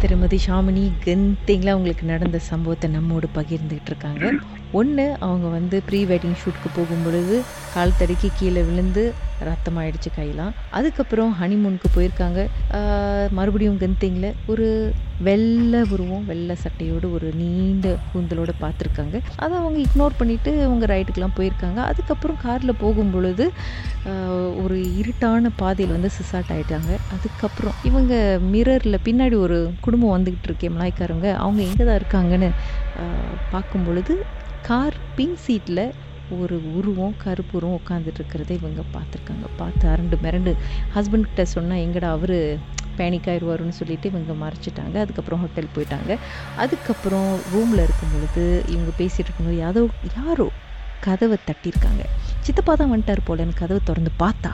திருமதி ஷாமினி கெந்திங்ல அவங்களுக்கு நடந்த சம்பவத்தை நம்மோடு பகிர்ந்துக்கிட்டு இருக்காங்க. ஒன்று அவங்க வந்து ப்ரீ வெட்டிங் ஷூட்க்கு போகும் பொழுது கால் தடுக்கி கீழே விழுந்து ரத்தமாயிடுச்சு கையெல்லாம். அதுக்கப்புறம் ஹனிமூனுக்கு போயிருக்காங்க. மறுபடியும் கந்திங்கில் ஒரு வெள்ளை உருவம் வெள்ளை சட்டையோடு ஒரு நீண்ட கூந்தலோடு பார்த்துருக்காங்க. அதை அவங்க இக்னோர் பண்ணிவிட்டு அவங்க ரைட்டுக்கெலாம் போயிருக்காங்க. அதுக்கப்புறம் காரில் போகும் பொழுது ஒரு இருட்டான பாதையில் வந்து சிசாட் ஆயிட்டாங்க. அதுக்கப்புறம் இவங்க மிரரில் பின்னாடி ஒரு குடும்பம் வந்துக்கிட்டு இருக்கே மலாய்க்காரங்க. அவங்க எங்கே தான் இருக்காங்கன்னு பார்க்கும் பொழுது கார் பின் சீட்டில் ஒரு உருவம் கருப்பு உருவம் உட்காந்துட்டு இருக்கிறத இவங்க பார்த்துருக்காங்க. பார்த்து அரண்டு மிரண்டு ஹஸ்பண்ட்கிட்ட சொன்னால் எங்கடா அவர் பேனிக் ஆயிடுவாருன்னு சொல்லிட்டு இவங்க மறைச்சிட்டாங்க. அதுக்கப்புறம் ஹோட்டல் போயிட்டாங்க. அதுக்கப்புறம் ரூமில் இருக்கும் பொழுது இவங்க பேசிகிட்டு இருக்கும்போது யாரோ யாரோ கதவை தட்டியிருக்காங்க. சித்தப்பா தான் வந்துட்டார் போலன்னு கதவை திறந்து பார்த்தா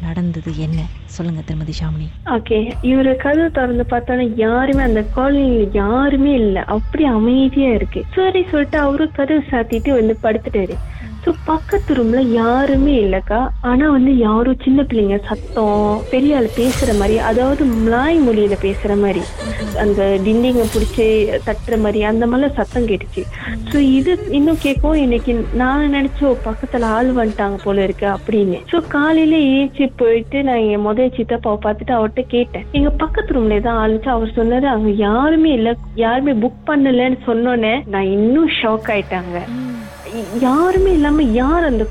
நடந்தது என்ன? சொல்லுங்க திருமதி ஷாமினி. ஓகே இவரு கதவு திறந்து பார்த்தாலும் யாருமே அந்த காலனில யாருமே இல்ல. அப்படி அமைதியா இருக்கு. சரி சொல்லிட்டு அவரு கதவு சாத்திட்டு வந்து படுத்துட்டாரு. ஸோ பக்கத்து ரூம்ல யாருமே இல்லக்கா. ஆனா வந்து யாரும் சின்ன பிள்ளைங்க சத்தம் பெரிய ஆள் பேசுற மாதிரி அதாவது மலாய் மொழியில பேசுற மாதிரி அந்த டிண்டிங்க பிடிச்சி தட்டுற மாதிரி அந்த மாதிரிலாம் சத்தம் கேட்டுச்சு. ஸோ இது இன்னும் கேட்கும். இன்னைக்கு நான் நினைச்சோம் பக்கத்துல ஆள் வந்துட்டாங்க போல இருக்கு அப்படின்னு. ஸோ காலையில ஏச்சி போயிட்டு நான் என் முதல் சித்தப்பாவை பார்த்துட்டு அவர்கிட்ட கேட்டேன். எங்க பக்கத்து ரூம்ல தான் ஆளுச்சு. அவர் சொன்னாரு அங்க யாருமே இல்ல. யாருமே புக் பண்ணலன்னு சொன்னோன்னே நான் இன்னும் ஷாக் ஆயிட்டாங்க. யாருமே இல்லாம யார் அந்த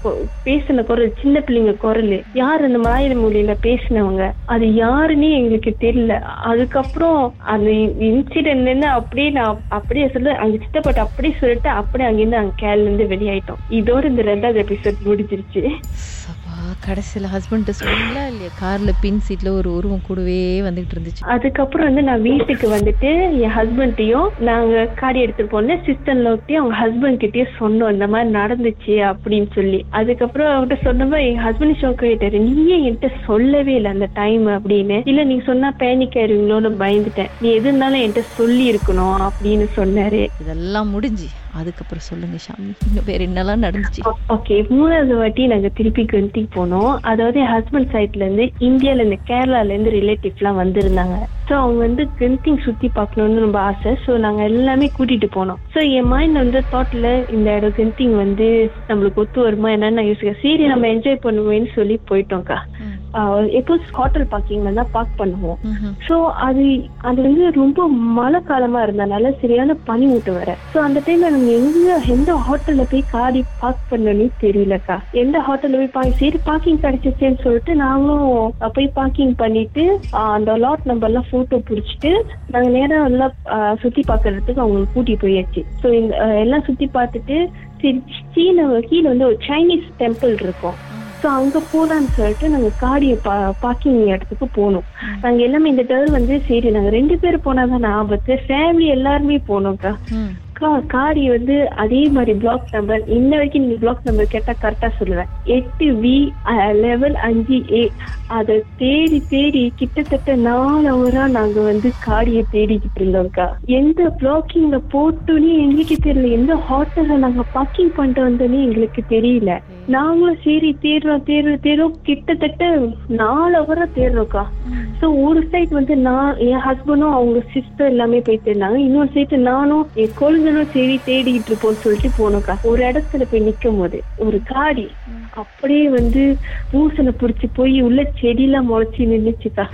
பேசின குரல் சின்ன பிள்ளைங்க குரல் யார் அந்த மலாய மொழியில பேசினவங்க? அது யாருன்னே எங்களுக்கு தெரியல. அதுக்கப்புறம் அந்த இன்சிடென்ட்ல அப்படியே நான் அப்படியே சொல்ல அங்க சித்தப்பட்ட அப்படியே சொல்லிட்டு அப்படியே அங்கிருந்து அங்க கேல இருந்து வெளியாயிட்டோம். இதோட இந்த ரெண்டாவது எபிசோட் முடிஞ்சிருச்சு. கடைசியில் ஹஸ்பண்ட்ட சொன்னீங்களா இல்லையா? காரில் பின் சீட்டில் ஒரு உருவம் கூடவே வந்துகிட்டு இருந்துச்சு. அதுக்கப்புறம் வந்து நான் வீட்டுக்கு வந்துட்டு என் ஹஸ்பண்ட்டையும் நாங்க காடி எடுத்துட்டு போன சிஸ்டர் லோக்கிட்டையும் அவங்க ஹஸ்பண்ட் கிட்டயும் சொன்னோம் இந்த மாதிரி நடந்துச்சு அப்படின்னு சொல்லி. அதுக்கப்புறம் அவர்கிட்ட சொன்னப்ப எங்க ஹஸ்பண்ட் ஷோக் ஆயிட்டாரு. நீயே என்கிட்ட சொல்லவே இல்லை அந்த டைம் அப்படின்னு. இல்ல நீங்க சொன்னா பேனிக் ஆயிருவீங்களோன்னு பயந்துட்டேன். நீ எது இருந்தாலும் என்கிட்ட சொல்லி இருக்கணும் அப்படின்னு சொன்னாரு. இதெல்லாம் முடிஞ்சு. அதுக்கப்புறம் சொல்லுங்க ஷாமினி இன்னும் வேற என்னெல்லாம் நடந்துச்சு? ஓகே. மூணாவது வாட்டி நாங்க திருப்பி கெந்திக்கு போனோம். அதாவது என் ஹஸ்பண்ட் சைட்ல இருந்து இந்தியால இருந்து கேரளால இருந்து ரிலேட்டிவ் எல்லாம் வந்திருந்தாங்க. ஸோ அவங்க வந்து கெந்திங் சுத்தி பார்க்கணும்னு ரொம்ப ஆசை. ஸோ நாங்க எல்லாமே கூட்டிட்டு போனோம். ஸோ என் மைண்ட் வந்து தாட்ல இந்த இடம் கெந்திங் வந்து நம்மளுக்கு ஒத்து வருமா? என்னன்னு நான் யோசிக்கிறேன். சரி நம்ம என்ஜாய் பண்ணுவேன்னு சொல்லி போயிட்டோம்க்கா. எப்போ ஹோட்டல் பார்க்கிங்ல தான் பார்க் பண்ணுவோம். ஸோ அது அது வந்து ரொம்ப மழை காலமா இருந்தனால சரியான பனி மூட்டம் வர ஸோ அந்த டைம்ல நம்ம எங்க எந்த ஹோட்டல்ல போய் காடி பார்க் பண்ணணும்னு தெரியலக்கா. எந்த ஹோட்டல்ல போய் பார்க்க சரி பார்க்கிங் கிடைச்சிச்சேன்னு சொல்லிட்டு நாங்களும் போய் பார்க்கிங் பண்ணிட்டு அந்த லாட் நம்பர்லாம் போட்டோ பிடிச்சிட்டு நாங்க நேரா எல்லாம் சுத்தி பார்க்கறதுக்கு அவங்களுக்கு கூட்டி போயாச்சு. ஸோ எல்லாம் சுத்தி பார்த்துட்டு சரி கீழே கீழே வந்து ஒரு சைனீஸ் டெம்பிள் இருக்கும். ஸோ அங்க போலான்னு சொல்லிட்டு நாங்க காடியை பா பார்க்கிங் இடத்துக்கு போனோம். நாங்க எல்லாமே இந்த டேர் வந்து சரி நாங்க ரெண்டு பேர் போனாதான் ஆபத்து. ஃபேமிலி எல்லாருமே போனோம்க்கா. கா காடி வந்து அதே மாதிரி பிளாக் நம்பர் இன்ன வரைக்கும் நீங்க பிளாக் நம்பர் கேட்டா கரெக்டா சொல்லுவேன். எட்டு வி லெவல் அஞ்சு ஏ அதை தேடி தேடி கிட்டத்தட்ட நாலு ஹவரா நாங்க வந்து காடியை தேடிக்கிட்டு இருந்தோம்க்கா எந்த பிளாக்கிங்ல போட்டோன்னே எங்களுக்கு தெரியல. எந்த ஹோட்டல்ல நாங்க பார்க்கிங் பண்ணிட்டு வந்தோன்னே எங்களுக்கு தெரியல. நாங்களும் சரி தேடுறோம் தேடுறோம் தேடுறோம். கிட்டத்தட்ட நாலு ஹவரா தேடுறோம்க்கா. ஸோ ஒரு சைடு வந்து நான் என் ஹஸ்பண்டும் அவங்க சிஸ்டர் எல்லாமே போயிட்டு இருந்தாங்க இன்னொரு சைடு நானும் என் கொழுந்தனும் சரி தேடிக்கிட்டு இருப்போம்னு சொல்லிட்டு போனோம்க்கா. ஒரு இடத்துல போய் நிக்கும் போது ஒரு காடி. அப்படியே வந்து பூசனை பிடிச்சி போய் உள்ள செடியெல்லாம் முளைச்சி நின்னுச்சுக்கா.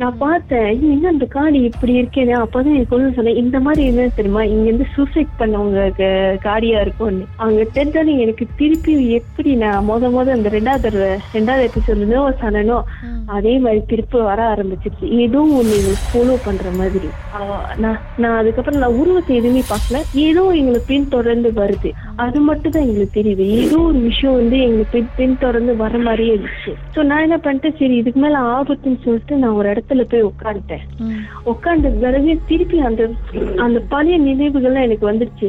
நான் பார்த்தேன் என்ன அந்த காடி இப்படி இருக்கேன்னு அப்பதான் என் கொழுந்து சொன்னேன் இந்த மாதிரி என்ன தெரியுமா இங்க இருந்து சூசைட் பண்ணவங்க காடியா இருக்கும்னு. அவங்க தெரிஞ்சாலும் எனக்கு திருப்பி எப்படி நான் முத முத அந்த ரெண்டாவது ரெண்டாவது எபிசோட்ல நர்வஸ் ஆனனோ அதே மாதிரி திருப்பி வர ஆரம்பிச்சிருச்சு. ஏதோ ஒண்ணு எங்களுக்கு ஃபாலோ பண்ற மாதிரி. நான் நான் அதுக்கப்புறம் நான் உருவத்தை எதுவுமே பார்க்கல. ஏதோ எங்களுக்கு பின் தொடர்ந்து வருது அது மட்டும் தான் எங்களுக்கு தெரியுது. ஏதோ ஒரு விஷயம் வந்து எங்களுக்கு பின் பின் தொடர்ந்து வர மாதிரியே இருந்துச்சு. ஸோ நான் என்ன பண்ணிட்டேன்? சரி இதுக்கு மேல ஆபத்துன்னு சொல்லிட்டு நான் ஒரு இடத்துல போய் உட்காந்துட்டேன். ம். உட்கார்ந்த பிறகு திருப்பி அந்த அந்த பழைய நினைவுகள்லாம் எனக்கு வந்துருச்சு.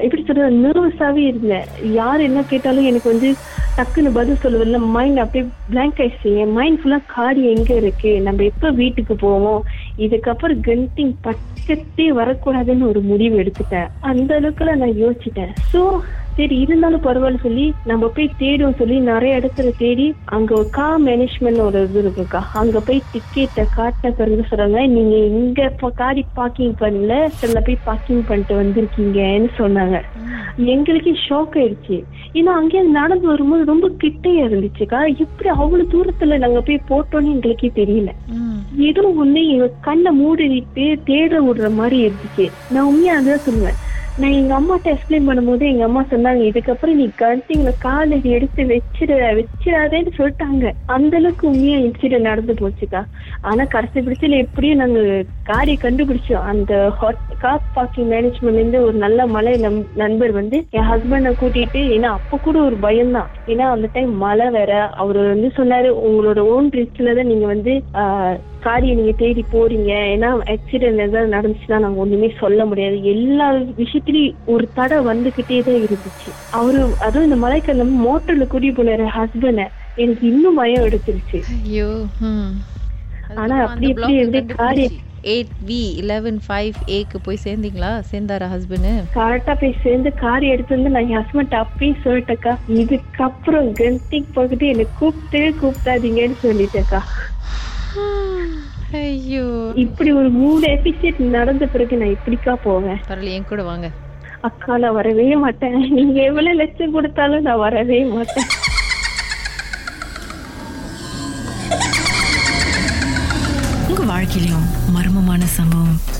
எப்படி சொல்றது? நர்வஸாவே இருந்தேன். யார் என்ன கேட்டாலும் எனக்கு வந்து டக்குன்னு பதில் சொல்லுவதில்ல. மைண்ட் அப்படியே பிளாங்க் ஆயிடுச்சு. என் மைண்ட் ஃபுல்லா காடி எங்க இருக்கு? நம்ம எப்ப வீட்டுக்கு போவோம்? இதுக்கப்புறம் கண்டிங் பக்கத்தே வரக்கூடாதுன்னு ஒரு முடிவு எடுத்துட்டேன். அந்த அளவுக்குல நான் யோசிச்சிட்டேன். ஸோ சரி இருந்தாலும் பரவாயில்ல சொல்லி நம்ம போய் தேடுவோம் சொல்லி நிறைய இடத்துல தேடி அங்க ஒரு கார் மேனேஜ்மெண்ட் ஒரு இது இருக்குக்கா. அங்க போய் டிக்கெட்டை காட்டின பிறகு சொல்றாங்க நீங்க இங்க காரி பார்க்கிங் பண்ணல சில போய் பார்க்கிங் பண்ணிட்டு வந்திருக்கீங்கன்னு சொன்னாங்க. எங்களுக்கே ஷாக் ஆயிடுச்சு. ஏன்னா அங்கே நடந்து வரும்போது ரொம்ப கிட்டையா இருந்துச்சுக்கா. எப்படி அவ்வளவு தூரத்துல நாங்க போய் போட்டோன்னு எங்களுக்கே தெரியல. ம். ஏதோ ஒண்ணு எங்க கண்ணை மூடிட்டு தேட விடுற மாதிரி இருந்துச்சு. நான் உண்மையா அதான் சொல்லுவேன். நான் எங்க அம்மாட்ட எக்ஸ்பிளைன் பண்ணும்போது எங்க அம்மா சொன்னாங்க இதுக்கப்புறம் நீ கழுத்திங்களை காலை எடுத்து வச்சிட வச்சிடாதேன்னு சொல்லிட்டாங்க. அந்த அளவுக்கு உண்மையா இன்சிடென்ட் நடந்து போச்சுக்கா. ஆனா கடைசி பிடிச்சல எப்படியும் நாங்க காரியை கண்டுபிடிச்சோம். அந்த கார் பார்க்கிங் மேனேஜ்மெண்ட்ல இருந்து ஒரு நல்ல மலை நம்- நண்பர் வந்து என் ஹஸ்பண்டை கூட்டிட்டு ஏன்னா அப்ப கூட ஒரு பயம் தான் ஏன்னா அந்த டைம் மழை வேற. அவரு வந்து சொன்னாரு உங்களோட ஓன் ரிஸ்க்ல தான் நீங்க வந்து காரியை நீங்க தேடி போறீங்க. ஏன்னா ஆக்சிடென்ட் ஏதாவது நடந்துச்சுன்னா நாங்க ஒண்ணுமே சொல்ல முடியாது. எல்லா விஷயத்திலயும் ஒரு தடை வந்துகிட்டே தான் இருந்துச்சு. அவரு அதுவும் இந்த மலைக்கு நம்ம மோட்டர்ல கூட்டி போனாரு ஹஸ்பண்ட எனக்கு இன்னும் பயம் எடுத்துருச்சு. ஐயோ. ஆனா அப்படி எப்படி block எப்படி கண்டுபிடிச்சு. 8V 11 5Aக்கு போய் சேர்ந்தீங்களா? சேர்ந்தாரா ஹஸ்பண்ட் கரெக்டா போய் சேர்ந்து கார் எடுத்து வந்து நான் என் ஹஸ்பண்ட் அப்பயும் சொல்லிட்டேக்கா இதுக்கப்புறம் கென்டிக் பக்கத்து என்னை கூப்பிட்டு கூப்பிடாதீங்கன்னு சொல்லிட்டேக்கா ஐயோ. இப்படி ஒரு மூணு எபிசோட் நடந்த பிறகு நான் இப்படிக்கா போவேன். பரவாயில்ல என் கூட வாங்க. அக்கா நான் வரவே மாட்டேன். நீங்க எவ்வளவு லட்சம் கொடுத்தாலும் நான் வரவே மாட்டேன். உங்க வாழ்க்கையிலும் மர்மமான சம்பவம்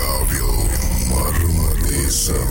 Cavill, Marlon, Sam,